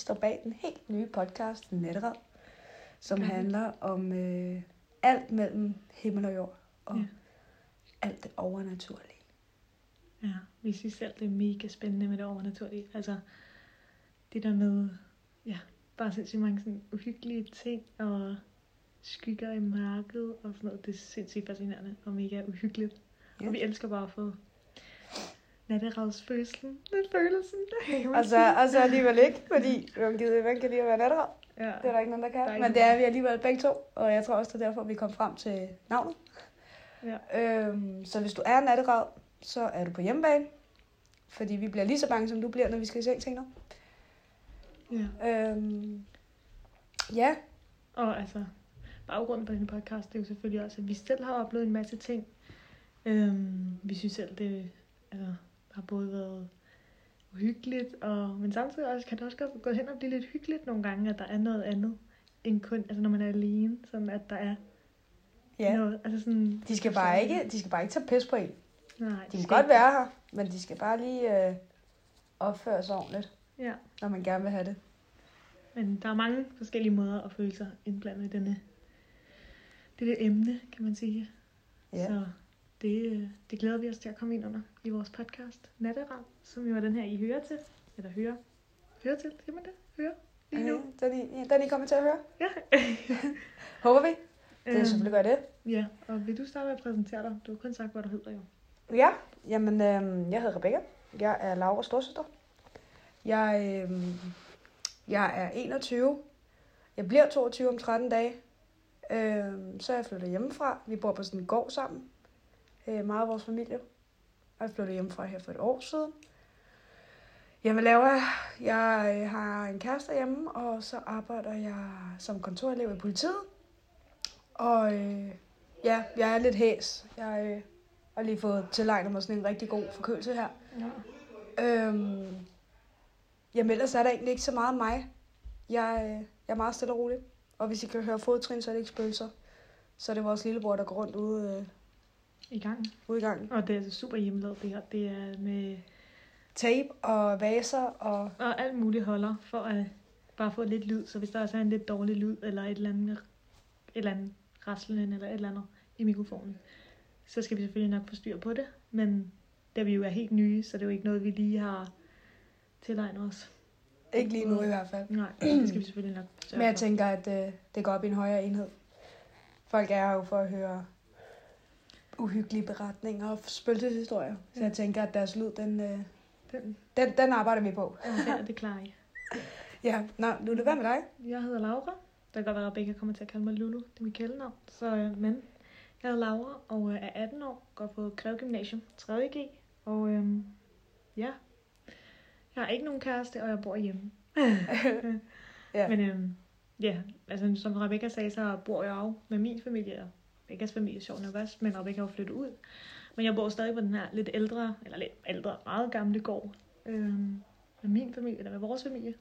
står bag den helt nye podcast Natterad, som Mhm. handler om øh, alt mellem himmel og jord, og Ja. alt det overnaturlige. Ja, vi synes selv, det er mega spændende med det overnaturlige. Altså, det der med, ja, bare sindssygt mange sådan uhyggelige ting, og skygger i mørket, og sådan noget. Det er sindssygt fascinerende og mega uhyggeligt. Ja. Og vi elsker bare at få natteradsfølelsen. Lidt følelsen. man Og så, og så alligevel ikke, fordi hvem, gider, hvem kan lide at være natterad? ja. Det er der ikke nogen, der kan. Der er Men det er vi alligevel begge to, og jeg tror også, det er derfor, vi kom frem til navnet. Ja. Øhm, så hvis du er natterad, så er du på hjemmebane, fordi vi bliver lige så bange, som du bliver, når vi skal i seng senere. ja. Øhm, ja, Og altså, baggrunden på denne podcast, det er jo selvfølgelig også, at vi selv har oplevet en masse ting. Øhm, vi synes selv, det altså, har både været uhyggeligt, og, men samtidig også, kan det også godt gå hen og blive lidt hyggeligt nogle gange, at der er noget andet end kun, altså når man er alene, sådan at der er ja. noget, altså sådan... De skal bare ikke, de skal bare ikke tage pis på en. Nej, De må skal godt ikke- være her, men de skal bare lige øh, opføre sig ordentligt, Ja, når man gerne vil have det. men der er mange forskellige måder at føle sig indblandet i denne, dette emne, kan man sige. Ja. Så det, øh, det glæder vi os til at komme ind under i vores podcast Natteram, som jo er den her, I hører til. Eller hører. Hører til, siger man det? Hører lige nu. Okay, den, I, den I kommer til at høre. Ja. Håber vi. Det er Øhm, selvfølgelig godt det. Ja, og vil du starte med at præsentere dig? Du har kun sagt, hvad du hedder jo. Ja, jamen, øh, jeg hedder Rebecca. Jeg er Laura storsøster. Jeg, øh, jeg er 21. Jeg bliver 22 om 13 dage. Øh, så er jeg flyttet hjemmefra. Vi bor på sådan en gård sammen. Øh, meget af vores familie. Og jeg flyttede hjemmefra her for et år siden. Jeg vil lave, jeg øh, har en kæreste hjemme, og så arbejder jeg som kontorelev i politiet. Og øh, ja, jeg er lidt hæs. Jeg øh, har lige fået tilegnet mig sådan en rigtig god forkølelse her. Ja. Øhm, jamen ellers er der egentlig ikke så meget mig. Jeg, øh, jeg er meget stille og rolig. Og hvis I kan høre fodtrin, så er det ikke spøgelser. Så er det vores lillebror, der går rundt ude, øh, I gang. ude i gangen. Og det er altså super hjemmelavet det her. Det er med Tape og vaser og... og alt muligt holder for at bare få lidt lyd. Så hvis der også er en lidt dårlig lyd, eller et eller andet, et eller andet raslen eller et eller andet i mikrofonen, så skal vi selvfølgelig nok få styr på det. Men da vi jo er helt nye, så det er jo ikke noget, vi lige har tilegnet os. Ikke lige nu i hvert fald. Nej, det skal vi selvfølgelig nok sørge Men jeg tænker, at øh, det går op i en højere enhed. Folk er her jo for at høre uhyggelige beretninger og spøgelseshistorier. Så Ja. jeg tænker, at deres lyd, den, øh, Den, den, den arbejder vi på. er det klar i. Ja, nå, nu er det hvad med dig? Jeg hedder Laura. Det kan godt være, at Rebecca kommer til at kalde mig Lulu. Det er mit kælenavn. Så, øh, men jeg hedder Laura og øh, er 18 år. Går på Greve Gymnasium 3.G. Og øhm, ja, jeg har ikke nogen kæreste, og jeg bor hjemme. Ja. Men øhm, ja, altså som Rebecca sagde, så bor jeg jo med min familie. Og Rebecca's familie sjov nok også, men er jo flyttet ud. Men jeg bor stadig på den her lidt ældre, eller lidt ældre, meget gamle gård. Øhm, med min familie, eller med vores familie.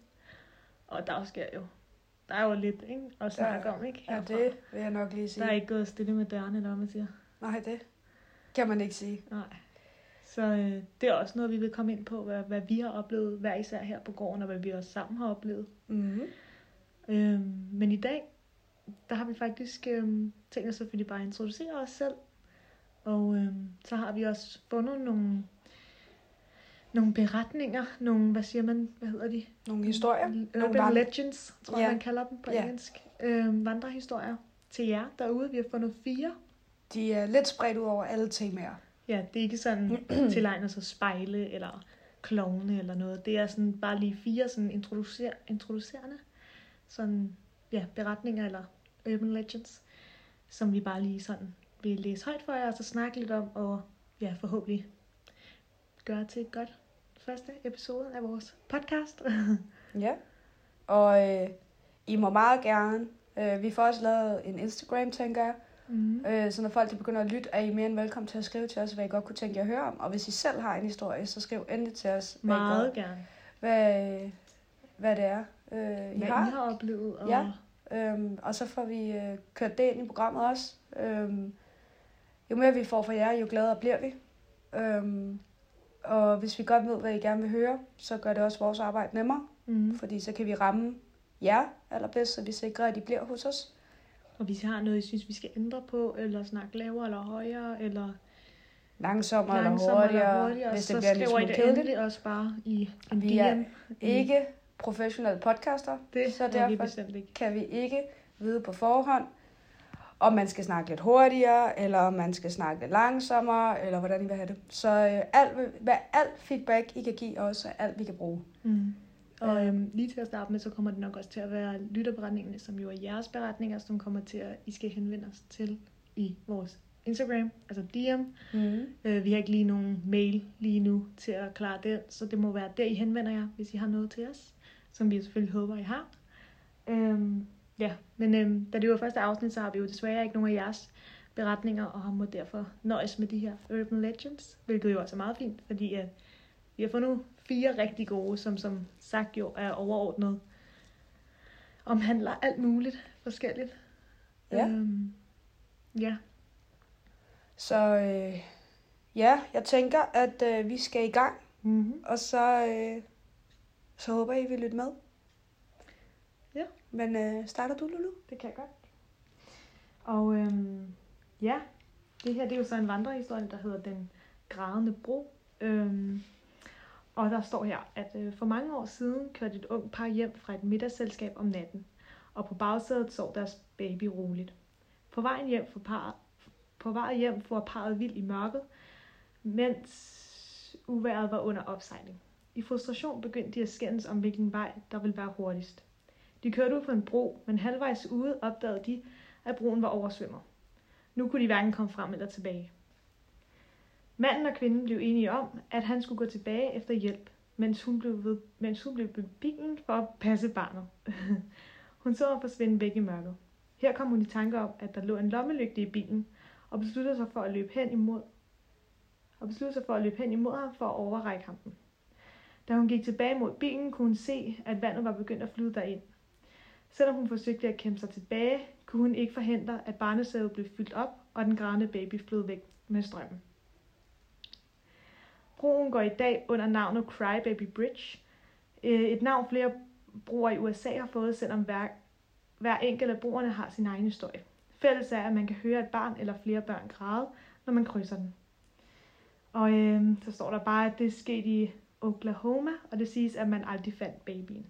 Og der sker jo, der er jo lidt ikke, at snakke om, ikke? Ja, herfra. det vil jeg nok lige sige. Der er ikke gået stille med dørene, eller hvad man siger. Nej, det kan man ikke sige. Nej. Så øh, det er også noget, vi vil komme ind på, hvad, hvad vi har oplevet hver især her på gården, og hvad vi også sammen har oplevet. Mm-hmm. Øhm, men i dag, der har vi faktisk øhm, tænkt os selvfølgelig bare at introducere os selv. Og øhm, så har vi også fundet nogle, nogle beretninger, nogle, hvad siger man, hvad hedder de? Nogle historier. Urban Nogle vand- legends, tror jeg, Ja. man kalder dem på Ja. engelsk. Øhm, vandrehistorier til jer derude. Vi har fundet fire. De er lidt spredt ud over alle temaer. Ja, det er ikke sådan tilegner sig spejle eller klovne eller noget. Det er sådan bare lige fire sådan introducer, introducerende sådan, ja, beretninger eller urban legends, som vi bare lige sådan vil læse højt for jer, og så snakke lidt om, og ja, forhåbentlig gøre til et godt første episode af vores podcast. Ja. Og øh, I må meget gerne. Øh, vi får også lavet en Instagram, tænker jeg. mm. Øh, så når folk de begynder at lytte, er I mere end velkommen til at skrive til os, hvad I godt kunne tænke jer at høre om. Og hvis I selv har en historie, så skriv endelig til os, hvad, I Meget godt, gerne. hvad, hvad det er, øh, I Hvad har. I har oplevet. Og... Ja. Øhm, og så får vi øh, kørt det ind i programmet også. Øhm, jo mere vi får fra jer, jo gladere bliver vi. Øhm, Og hvis vi godt ved, hvad I gerne vil høre, så gør det også vores arbejde nemmere. Mm. Fordi så kan vi ramme jer allerbedst, så vi sikrer, at I bliver hos os. Og hvis I har noget, I synes, vi skal ændre på, eller snakke lavere eller højere, eller Langsommere, eller langsommere hurtigere, eller hurtigere, hvis det så bliver lidt skriver I smule det kedeligt. også bare i en Vi er DM. Ikke professionelle podcaster, det så er vi derfor ikke. kan vi ikke vide på forhånd, om man skal snakke lidt hurtigere, eller om man skal snakke lidt langsommere, eller hvordan I vil have det. Så øh, alt, hvad, alt feedback, I kan give os, er alt, vi kan bruge. Mm. Og øhm, lige til at starte med, så kommer det nok også til at være lytterberetningerne, som jo er jeres beretninger, som kommer til at, I skal henvende os til i vores Instagram, altså DM. Mm. Øh, vi har ikke lige nogen mail lige nu til at klare det, så det må være der, I henvender jer, hvis I har noget til os, som vi selvfølgelig håber, I har. Øhm, ja, men øhm, da det var første afsnit, så har vi jo desværre ikke nogen af jeres beretninger, og har må derfor nøjes med de her Urban Legends, hvilket jo også er meget fint, fordi at vi har fundet fire rigtig gode, som som sagt jo er overordnet, omhandler alt muligt forskelligt. Ja. Øhm, ja, Så øh, ja, jeg tænker, at øh, vi skal i gang, mm-hmm. og så, øh, så håber I vil lytte med. Ja. Men øh, starter du, Lulu? Det kan jeg godt. Og øhm, ja, det her det er jo så en vandrehistorie, der hedder Den grædende bro. Øhm, og der står her, at øh, for mange år siden kørte et ung par hjem fra et middagsselskab om natten, og på bagsædet sov deres baby roligt. På vejen hjem for parret, på vej hjem får parret vild i mørket, mens uværet var under opsejling. I frustration begyndte de at skændes om, hvilken vej der ville være hurtigst. De kørte ud på en bro, men halvvejs ude opdagede de, at broen var oversvømmet. Nu kunne de hverken komme frem eller tilbage. Manden og kvinden blev enige om, at han skulle gå tilbage efter hjælp, mens hun blev, ved, mens hun blev ved bilen for at passe barnet. hun så ham forsvinde væk i mørket. Her kom hun i tanke om, at der lå en lommelygte i bilen, og besluttede sig for at løbe hen imod og besluttede sig for at løbe hen imod ham for at overrække ham den. Da hun gik tilbage mod bilen, kunne hun se, at vandet var begyndt at flyde derind. Selvom hun forsøgte at kæmpe sig tilbage, kunne hun ikke forhindre, at barnesædet blev fyldt op, og den grædende baby flød væk med strømmen. Broen går i dag under navnet Crybaby Bridge. Øh, et navn flere broer i USA har fået, selvom hver, hver enkelt af broerne har sin egen historie. Fælles er, at man kan høre et barn eller flere børn græde, når man krydser den. Og øh, så står der bare, at det skete i Oklahoma, og det siges, at man aldrig fandt babyen.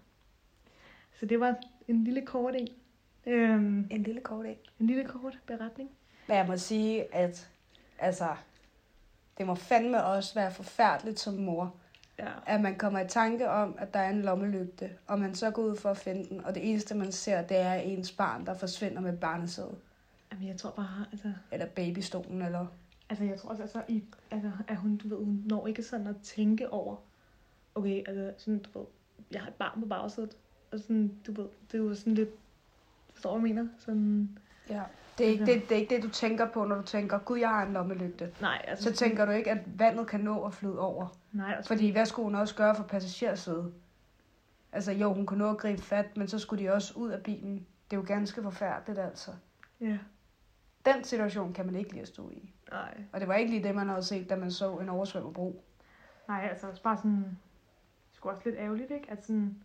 Så det var en lille kort en. Øhm, En lille kort af. en lille kort beretning. Men jeg må sige, at altså, det må fandme også være forfærdeligt som mor, Ja. at man kommer i tanke om, at der er en lommelygte, og man så går ud for at finde den, og det eneste, man ser, det er ens barn, der forsvinder med barnesædet, Jamen, jeg tror bare, altså, eller babystolen, eller... altså jeg tror også, altså, i, altså, at hun, du ved, hun når ikke sådan at tænke over, okay, altså sådan, du ved, jeg har et barn på bagsædet, og sådan, du ved, det er jo sådan lidt, forstår jeg mener? Sådan, Ja. Det er, ikke, det, det er ikke det, du tænker på, når du tænker, gud, jeg har en lommelygte. nej, altså, Så tænker du ikke, at vandet kan nå at flyde over. nej, altså, Fordi hvad skulle hun også gøre for passagersædet? Altså jo, hun kunne nå at gribe fat, men så skulle de også ud af bilen. Det er jo ganske forfærdeligt, altså. ja, Den situation kan man ikke lige at stå i. nej, Og det var ikke lige det, man havde set, da man så en oversvømmet bro. nej, altså også bare sådan, det skulle også lidt ærgerligt, ikke? At sådan,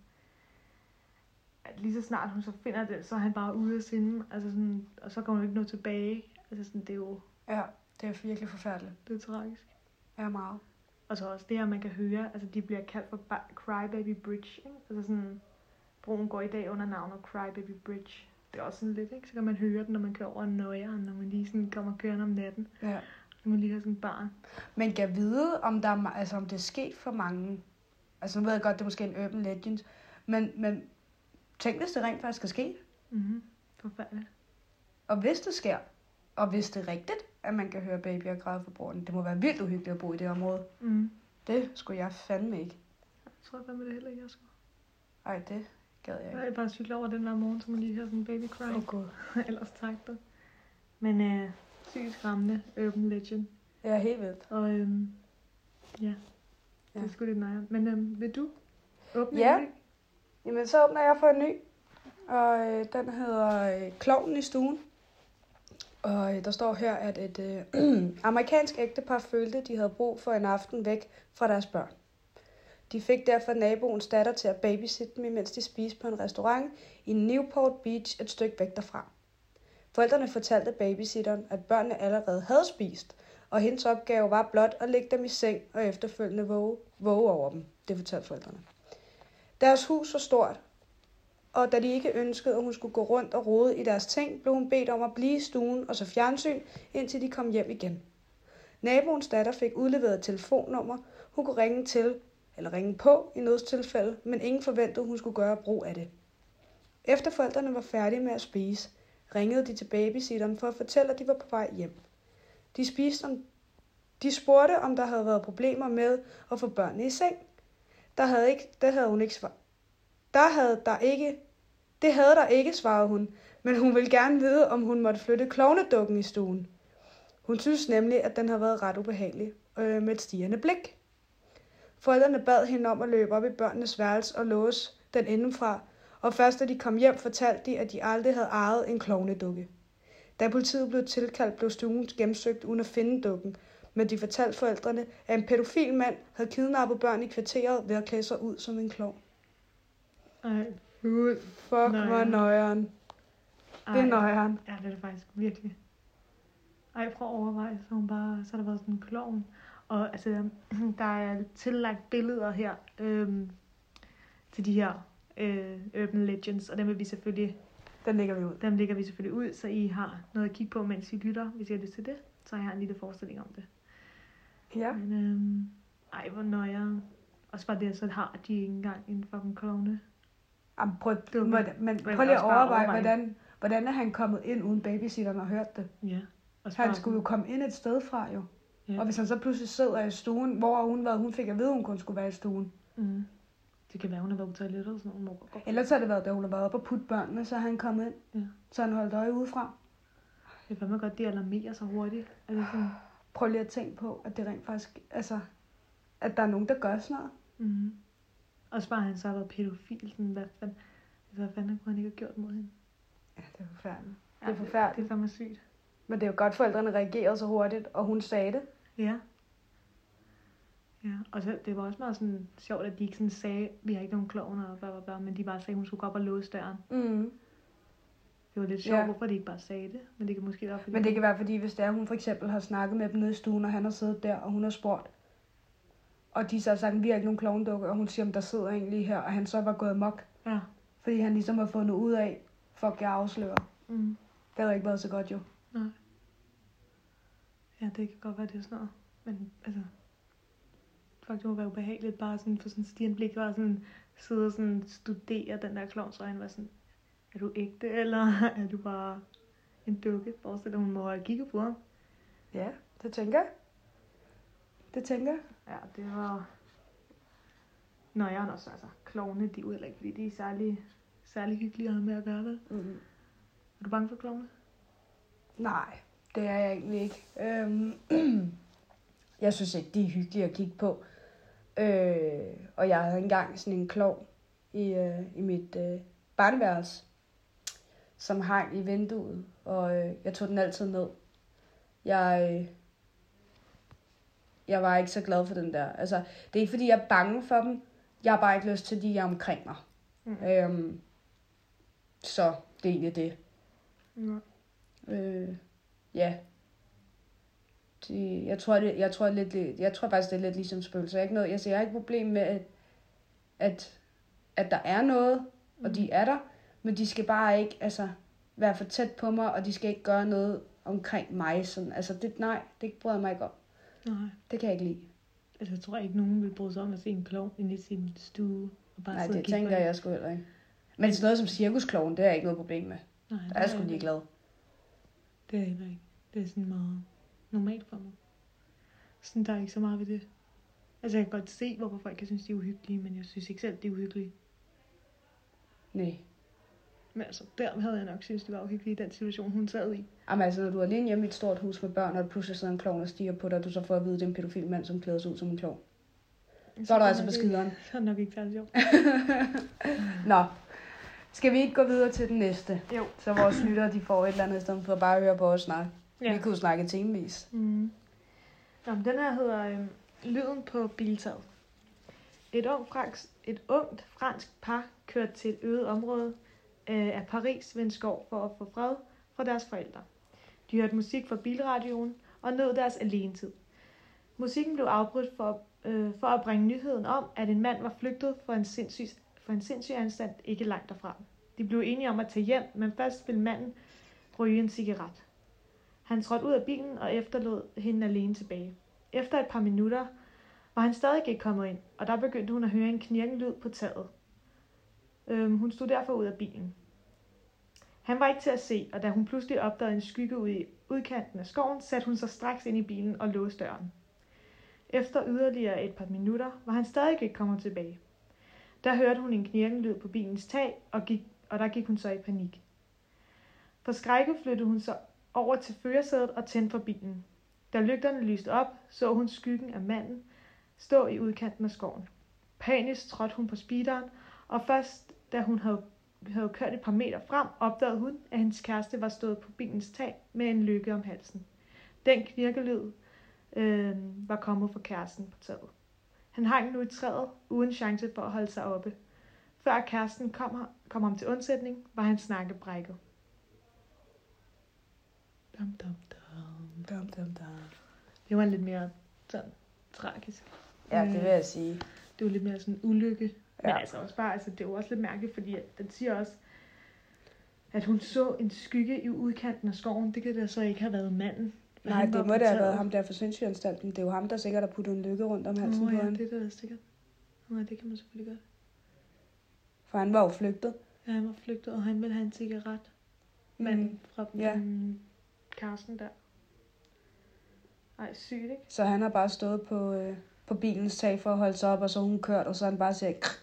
at lige så snart hun så finder det, så er han bare ude af sinde, altså sådan, og så kommer hun ikke nå tilbage. Altså sådan, det er jo, Ja, det er virkelig forfærdeligt. det er tragisk. Ja, meget. Og så også det her, man kan høre, altså de bliver kaldt for ba- Crybaby Bridge, ikke? Altså sådan, broen går i dag under navnet Crybaby Bridge. Det er også sådan lidt, ikke? Så kan man høre den, når man kører over Nøjeren, når man lige sådan kommer kørende om natten. Ja. Når man lige har sådan et barn. Men kan vide, om, der er, altså, om det er sket for mange. Altså nu ved jeg godt, det er måske en urban legend. Men, men tænk, hvis det rent faktisk er sket. Mhm. Forfærdeligt. Og hvis det sker, og hvis det er rigtigt, at man kan høre babyer græde på broen, det må være vildt uhyggeligt at bo i det område. Mhm. Det skulle jeg fandme ikke. Jeg tror fandme det heller ikke, jeg skulle. Ej, det gad jeg Jeg ikke. er bare cykle over den hver morgen, så man lige hører sådan en baby cry. Åh, oh, gud. Ellers tak dig. Men øh, sygt skræmmende urban legend. Ja, helt vildt. Og øhm, ja, det Ja. er sgu lidt nøjere. Men øhm, vil du åbne Ja. en ny? Jamen, så åbner jeg for en ny. Og øh, den hedder øh, Klovnen i stuen. Og øh, der står her, at et øh, amerikansk ægtepar følte, de havde brug for en aften væk fra deres børn. De fik derfor naboens datter til at babysitte dem, mens de spiste på en restaurant i Newport Beach et stykke væk derfra. Forældrene fortalte babysitteren, at børnene allerede havde spist, og hendes opgave var blot at lægge dem i seng og efterfølgende våge, våge over dem. Det fortalte forældrene. Deres hus var stort, og da de ikke ønskede, at hun skulle gå rundt og rode i deres ting, blev hun bedt om at blive i stuen og så fjernsyn, indtil de kom hjem igen. Naboens datter fik udleveret et telefonnummer, hun kunne ringe til eller ringe på i nødstilfælde, men ingen forventede, hun skulle gøre brug af det. Efter forældrene var færdige med at spise, ringede de til babysitteren for at fortælle, at de var på vej hjem. De, spiste om, de spurgte, om der havde været problemer med at få børnene i seng. Der havde, ikke, det havde hun ikke svaret. Der havde der ikke, det havde der ikke, svarede hun, men hun ville gerne vide, om hun måtte flytte klovnedukken i stuen. Hun synes nemlig, at den havde været ret ubehagelig, øh, med et stigende blik. Forældrene bad hende om at løbe op i børnenes værelse og låse den indenfra, og først da de kom hjem, fortalte de, at de aldrig havde ejet en klovnedukke. Da politiet blev tilkaldt, blev stuen gennemsøgt uden at finde dukken, men de fortalte forældrene, at en pædofil mand havde kidnappet børn i kvarteret ved at klæde sig ud som en klovn. Ej, fuld. Fuck, hvor nøjeren. Det er nøjeren. Ja, det er det faktisk virkelig. Ej, prøv at overveje, så hun bare, så har der været sådan en klovn. Og altså, der er tillagt billeder her øhm, til de her øh, Urban Legends, og dem vil vi selvfølgelig, Den lægger vi ud. dem lægger vi selvfølgelig ud, så I har noget at kigge på, mens I lytter, hvis I har lyst til det. Så har jeg en lille forestilling om det. Ja. Men øhm, ej, hvor nøjere. Også bare det, så har de ikke engang en fucking klovne. Jamen, prøv, Dumme. hvordan, men prøv lige at overveje, hvordan, hvordan er han kommet ind uden babysitteren og hørt det? Ja. Også Han skulle jo komme ind et sted fra jo. Ja. Og hvis han så pludselig sidder i stuen, hvor har hun været? Hun fik at vide, at hun kun skulle være i stuen. Mm. Det kan være, hun har været på toilettet og sådan noget. Hun må Ellers har det været, da hun har været oppe og putte børnene, så er han kommet ind. Ja. Så han holdt øje udefra. Det er fandme godt, de alarmerer så hurtigt. Det sådan? Prøv lige at tænke på, at det rent faktisk, altså, at der er nogen, der gør sådan noget. Mm. Også bare, at han så har været pædofil. Sådan, hvad fanden, hvad fanden kunne han ikke have gjort mod hende? Ja, det er forfærdeligt. Ja, Det er forfærdeligt. Det er fandme sygt. Men det er jo godt, at forældrene reagerede så hurtigt, og hun sagde det. Ja. Ja, og så, det var også meget sådan sjovt, at de ikke sådan sagde, vi har ikke nogen klovner og bla, bla, bla, men de bare sagde, at hun skulle gå op og låse døren. Mm. Det var lidt sjovt, Ja. hvorfor de ikke bare sagde det, men det kan måske være, fordi... Men det kan være, fordi hvis det er, hun for eksempel har snakket med dem nede i stuen, og han har siddet der, og hun har spurgt, og de så har sagt, vi har ikke nogen klovndukke, og hun siger, om der sidder en lige her, og han så var gået mok, Ja. fordi han ligesom har fundet ud af, fuck, jeg afslører. Mm. Det havde ikke været så godt jo. Nej. Ja, det kan godt være, det er sådan noget. Men altså, det må være ubehageligt bare sådan for sådan en stigende blik, bare sådan sidde og sådan studere den der klovns øjne, var sådan, er du ægte, eller er du bare en dukke? Forestil dig, hun må have kigget på ham. Ja, det tænker jeg. Det tænker jeg. Ja, det var... Nå, jeg er også, altså, klovne, de er heller ikke, fordi de er særlig, særlig hyggelige at have med at gøre, vel? Mm. Er du bange for klovne? Nej, det er jeg egentlig ikke. Øhm, jeg synes ikke, de er hyggelige at kigge på. Øh, og jeg havde engang sådan en klov i, øh, i mit øh, barneværelse, som hang i vinduet, og øh, jeg tog den altid ned. Jeg, øh, jeg var ikke så glad for den der. Altså, det er ikke fordi, jeg er bange for dem. Jeg har bare ikke lyst til, at de er omkring mig. Mm. Øhm, så det er egentlig det. Ja. Øh, ja. De, jeg tror, det, jeg tror lidt, jeg tror faktisk, det er lidt ligesom spøgelser. Jeg, ikke noget, jeg, siger, jeg har ikke problem med, at, at, at der er noget, og de er der, men de skal bare ikke altså, være for tæt på mig, og de skal ikke gøre noget omkring mig. Sådan. Altså, det, nej, det bryder mig ikke om. Nej. Det kan jeg ikke lide. Altså, jeg tror ikke, nogen vil bryde sig om at se en klovn inde i sin stue. Og bare Nej, det tænker jeg sgu heller ikke. Men sådan noget som cirkuskloven, det er jeg ikke noget problem med. Nej, Der er jeg sgu ligeglad. Det er heller ikke. Det er sådan meget normalt for mig. Sådan, der er ikke så meget ved det. Altså, jeg kan godt se, hvorfor folk kan synes, de er uhyggelige, men jeg synes ikke selv, de er uhyggelige. Nej. Men altså, der havde jeg nok synes, det var uhyggeligt i den situation, hun sad i. Jamen altså, når du er alene hjemme i et stort hus med børn, og der pludselig sidder en klovn og stiger på dig, og du så får at vide, at det er en pædofil mand, som klæder sig ud som en klovn. Så er du altså på skideren. Så er det nok ikke særlig sjovt. Nå. Skal vi ikke gå videre til den næste? Jo. Så vores lyttere, de får et eller andet, i stedet for bare at høre på os snakke. Ja. Vi kunne snakke timevis. Mm. Nå, men den her hedder øh, Lyden på biltaget. Et, ung fransk, et ungt fransk par kørte til et øde område øh, af Paris ved en skov for at få fred fra deres forældre. De hørte musik fra bilradioen og nød deres alenetid. Musikken blev afbrudt for, øh, for at bringe nyheden om, at en mand var flygtet for en sindssyg, for en sindssyg anstand ikke langt derfra. De blev enige om at tage hjem, men først ville manden ryge en cigaret. Han trådte ud af bilen og efterlod hende alene tilbage. Efter et par minutter var han stadig ikke kommet ind, og der begyndte hun at høre en knirken lyd på taget. Øhm, hun stod derfor ud af bilen. Han var ikke til at se, og da hun pludselig opdagede en skygge ude i udkanten af skoven, satte hun sig straks ind i bilen og låste døren. Efter yderligere et par minutter var han stadig ikke kommet tilbage. Der hørte hun en knirken lyd på bilens tag, og, gik, og der gik hun så i panik. For skrækket flyttede hun sig over til førersædet og tændte for bilen. Da lygterne lyste op, så hun skyggen af manden stå i udkanten af skoven. Panisk trådte hun på speederen, og først da hun havde, havde kørt et par meter frem, opdagede hun, at hendes kæreste var stået på bilens tag med en lykke om halsen. Den knirkelyd øh, var kommet fra kæresten på taget. Han hang nu i træet, uden chance for at holde sig oppe. Før kæresten kom, kom ham til undsætning, var han snakkebrækket. Dum, dum, dum. Dum, dum, dum. Det var lidt mere sådan tragisk. Ja, det vil jeg sige. Det var lidt mere sådan en ulykke. Men Ja. altså også bare, altså, det var også lidt mærkeligt, fordi at den siger også, at hun så en skygge i udkanten af skoven. Det kan da så ikke have været manden. Nej, det må da have været ham der for sindssygeranstalten. Det er jo ham, der sikkert har puttet en lykke rundt om halsen Nå, på ja, ham. det er da sikkert. Nej, det kan man selvfølgelig godt. For han var jo flygtet. Ja, han var flygtet, og han ville have en cigaret. Manden fra Mm. Ja. mm, Carsten der. Ej, sygt, ikke? Så han har bare stået på, øh, på bilens tag for at holde sig op, og så hun kørt, og så han bare siger, krr,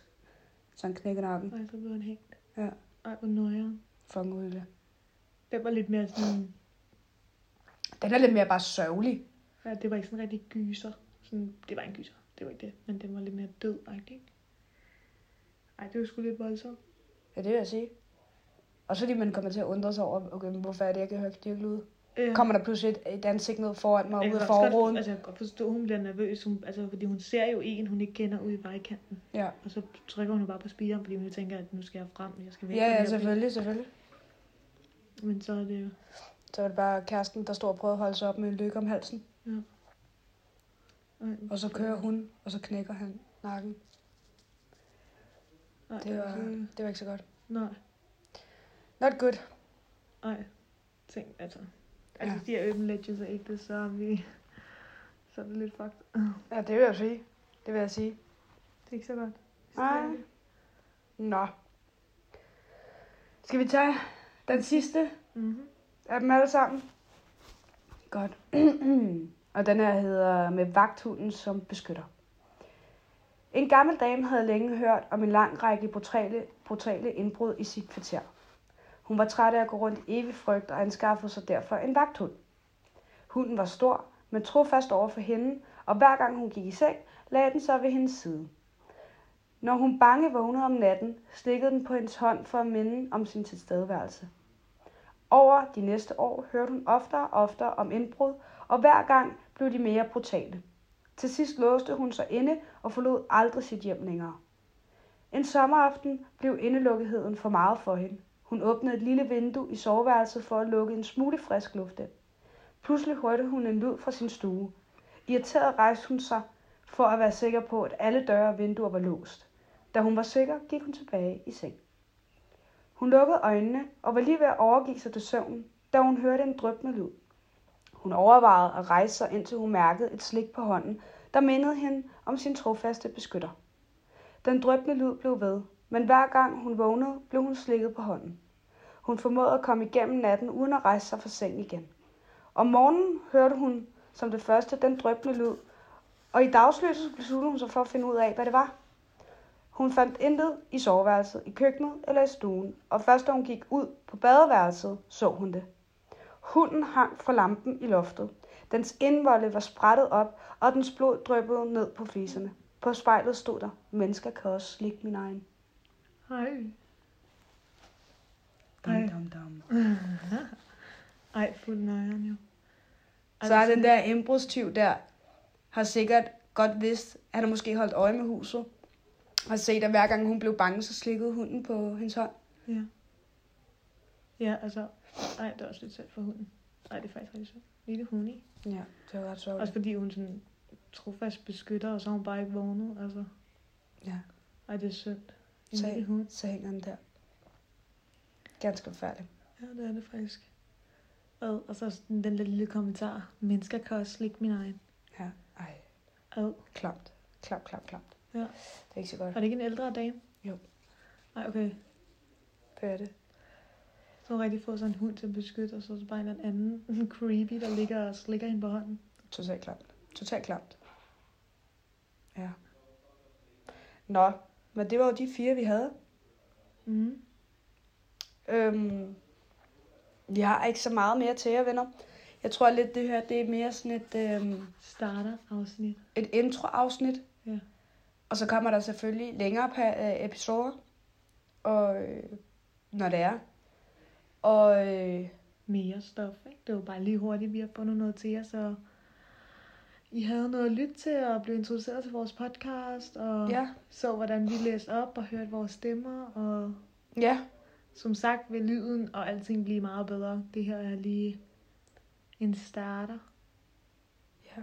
så han knækker nakken. Ej, så blev han hængt. Ja. Ej, hvor nøjeren. Fucking uhyggeligt. Det var lidt mere sådan... Den er lidt mere bare sørgelig. Ja, det var ikke sådan rigtig gyser. Sådan, det var en gyser, det var ikke det. Men den var lidt mere død, ikke? Ej, det var sgu lidt voldsomt. Ja, det vil jeg sige. Og så fordi man kommer til at undre sig over, okay, men hvorfor er det, jeg kan høre knirkelyd? Øh, Kommer der pludselig et, et ansigt ned foran mig jeg ud kan af forruden? Altså, jeg kan godt forstå, at hun bliver nervøs. Hun, altså, fordi hun ser jo en, hun ikke kender ude i vejkanten. Ja. Og så trykker hun bare på speederen, fordi hun tænker, at nu skal jeg frem, jeg skal væk. Ja, ja, her bil. selvfølgelig, selvfølgelig. Men så er det jo... Så er det bare kæresten, der står og prøver at holde sig op med en lykke om halsen. Ej, Og så kører hun, og så knækker han nakken. Ej, Det var, det var ikke så godt. Nej, Not good. nej. Tænk, altså... Altså, Ja. her Urban Legends er ægte, så er vi... Så er det lidt fucked. Ja, det vil jeg sige. Det vil jeg sige. Det er ikke så godt. Nej. Nå. Skal vi tage den sidste Mm-hmm. af dem alle sammen? Godt. og den her hedder med vagthunden som beskytter. En gammel dame havde længe hørt om en lang række brutale, brutale indbrud i sit kvarter. Hun var træt af at gå rundt i evig frygt og anskaffede sig derfor en vagthund. Hunden var stor, men trofast over for hende, og hver gang hun gik i seng, lagde den sig ved hendes side. Når hun bange vågnede om natten, slikkede den på hendes hånd for at minde om sin tilstedeværelse. Over de næste år hørte hun oftere og oftere om indbrud, og hver gang blev de mere brutale. Til sidst låste hun sig inde og forlod aldrig sit hjem længere. En sommeraften blev indelukketheden for meget for hende. Hun åbnede et lille vindue i soveværelset for at lukke en smule frisk luft ind. Pludselig hørte hun en lyd fra sin stue. Irriteret rejste hun sig for at være sikker på, at alle døre og vinduer var låst. Da hun var sikker, gik hun tilbage i seng. Hun lukkede øjnene og var lige ved at overgive sig til søvnen, da hun hørte en drøbende lyd. Hun overvejede at rejse sig, indtil hun mærkede et slik på hånden, der mindede hende om sin trofaste beskytter. Den drøbende lyd blev ved, men hver gang hun vågnede, blev hun slikket på hånden. Hun formåede at komme igennem natten uden at rejse sig fra seng igen. Om morgenen hørte hun som det første den drøbende lyd, og i dagsløset besluttede hun sig for at finde ud af, hvad det var. Hun fandt intet i soveværelset, i køkkenet eller i stuen, og først da hun gik ud på badeværelset, så hun det. Hunden hang fra lampen i loftet. Dens indvolde var sprættet op, og dens blod dryppede ned på fliserne. På spejlet stod der, mennesker kan også slikke min egen. Hej. Dum, dum, dum. Ej, fuld nøjeren jo. Så er den der indbrudstyv der, har sikkert godt vidst, at han har måske holdt øje med huset. Har set, at hver gang hun blev bange, så slikkede hunden på hendes hånd. Ja. Ja, altså... Ej, det er også lidt synd for hunden. Ej, det er faktisk rigtig synd. Lille hund i. Ja, det var ret sjovt. Også fordi hun sådan trofast beskytter, og så har hun bare ikke vågnet. Altså, Ja, ej, det er synd. Så, lille hund. så hænger den der. Ganske forfærdeligt. Ja, det er det faktisk. Og, og så sådan den der lille kommentar. Mennesker kan også slikke min egen. Ja, ej, Ad. klamt. Klamt, klamt, klamt. Ja. Det er ikke så godt. Var det ikke en ældre dame? Jo. Nej, okay. Det er det. Så hun rigtig fået sådan en hund til at beskytte, og så er der bare en eller anden en creepy, der ligger og slikker hende på hånden. Totalt klamt. Totalt klamt. Ja. Nå, men det var jo de fire, vi havde. Mm. Øhm, jeg har ikke så meget mere til jer, venner. Jeg tror lidt, det her det er mere sådan et, øhm, Starter afsnit. et intro-afsnit. Ja. Og så kommer der selvfølgelig længere pa- øh, episoder, og, øh, når det er. Og øh, Mere stof, ikke? Det var bare lige hurtigt, vi har fundet noget til jer, så I havde noget at lytte til, og blev introduceret til vores podcast, og ja, så hvordan vi læste op og hørte vores stemmer, og ja, som sagt vil lyden og alting blive meget bedre. Det her er lige en starter. ja.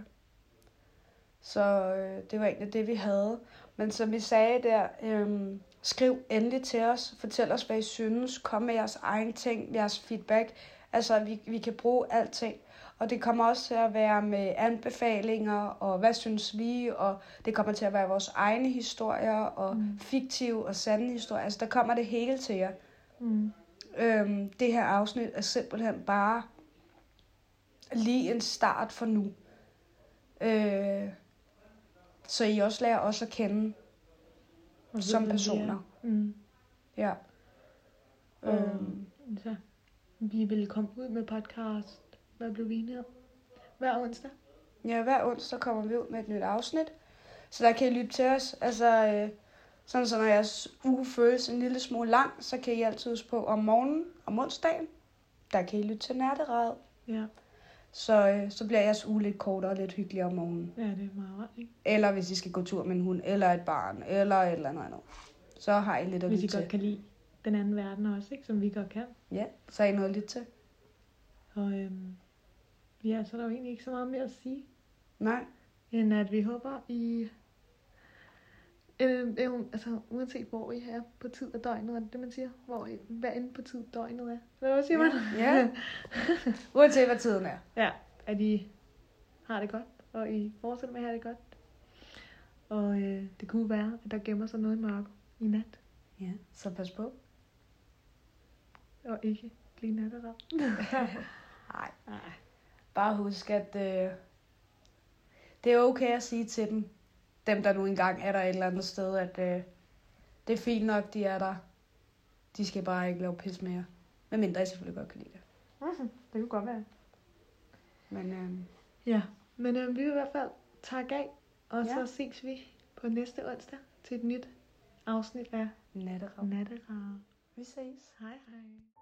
Så øh, det var egentlig det, vi havde. Men som vi sagde der, øh, skriv endelig til os. Fortæl os, hvad I synes. Kom med jeres egen ting, jeres feedback. Altså, vi, vi kan bruge alting. Og det kommer også til at være med anbefalinger, og hvad synes vi, og det kommer til at være vores egne historier, og Mm. fiktive og sande historier. Altså, der kommer det hele til jer. Mm. Øhm, det her afsnit er simpelthen bare lige en start for nu. Øh, så I også lærer os at kende Og som er. personer. Mm. Ja. Øhm, så vi vil komme ud med podcast. Hvad blev vi enige om? Hver onsdag. ja, hver onsdag kommer vi ud med et nyt afsnit. Så der kan I lytte til os. Altså, øh, sådan så når jeres uge føles en lille smule lang, så kan I altid huske på om morgenen, om onsdagen, der kan I lytte til natterad. Ja. Så, øh, så bliver jeres uge lidt kortere og lidt hyggeligere om morgenen. ja, det er meget rart, ikke? Eller hvis I skal gå tur med en hund, eller et barn, eller et eller andet andet. Så har I lidt at Hvis I lytte godt til. kan lide den anden verden også, ikke? Som vi godt kan. Ja, så har I noget at lytte til. Og øhm, ja, så er der jo egentlig ikke så meget mere at sige, Nej, end at vi håber, I... Øh, øh, altså, uanset hvor I er på tid af døgnet, er det det, man siger? Hvor I, hvad end på tid døgnet er. Hvad siger man? Ja. uanset hvad tiden er. Ja, at I har det godt, og I fortsætter med at have det godt. Og øh, det kunne være, at der gemmer sig noget i mørke i nat, Ja, så pas på. og ikke blive natterad. Nej, Nej. Bare husk, at øh, det er okay at sige til dem, dem der nu engang er der et eller andet sted, at øh, det er fint nok, de er der. De skal bare ikke lave pis mere. Men mindre I selvfølgelig godt kan lide det. Mm-hmm. Det kunne godt være. Men øh, Ja, men øh, vi vil i hvert fald takke af, og Ja. så ses vi på næste onsdag til et nyt afsnit af natterad. Natterad. Vi ses. Hej hej.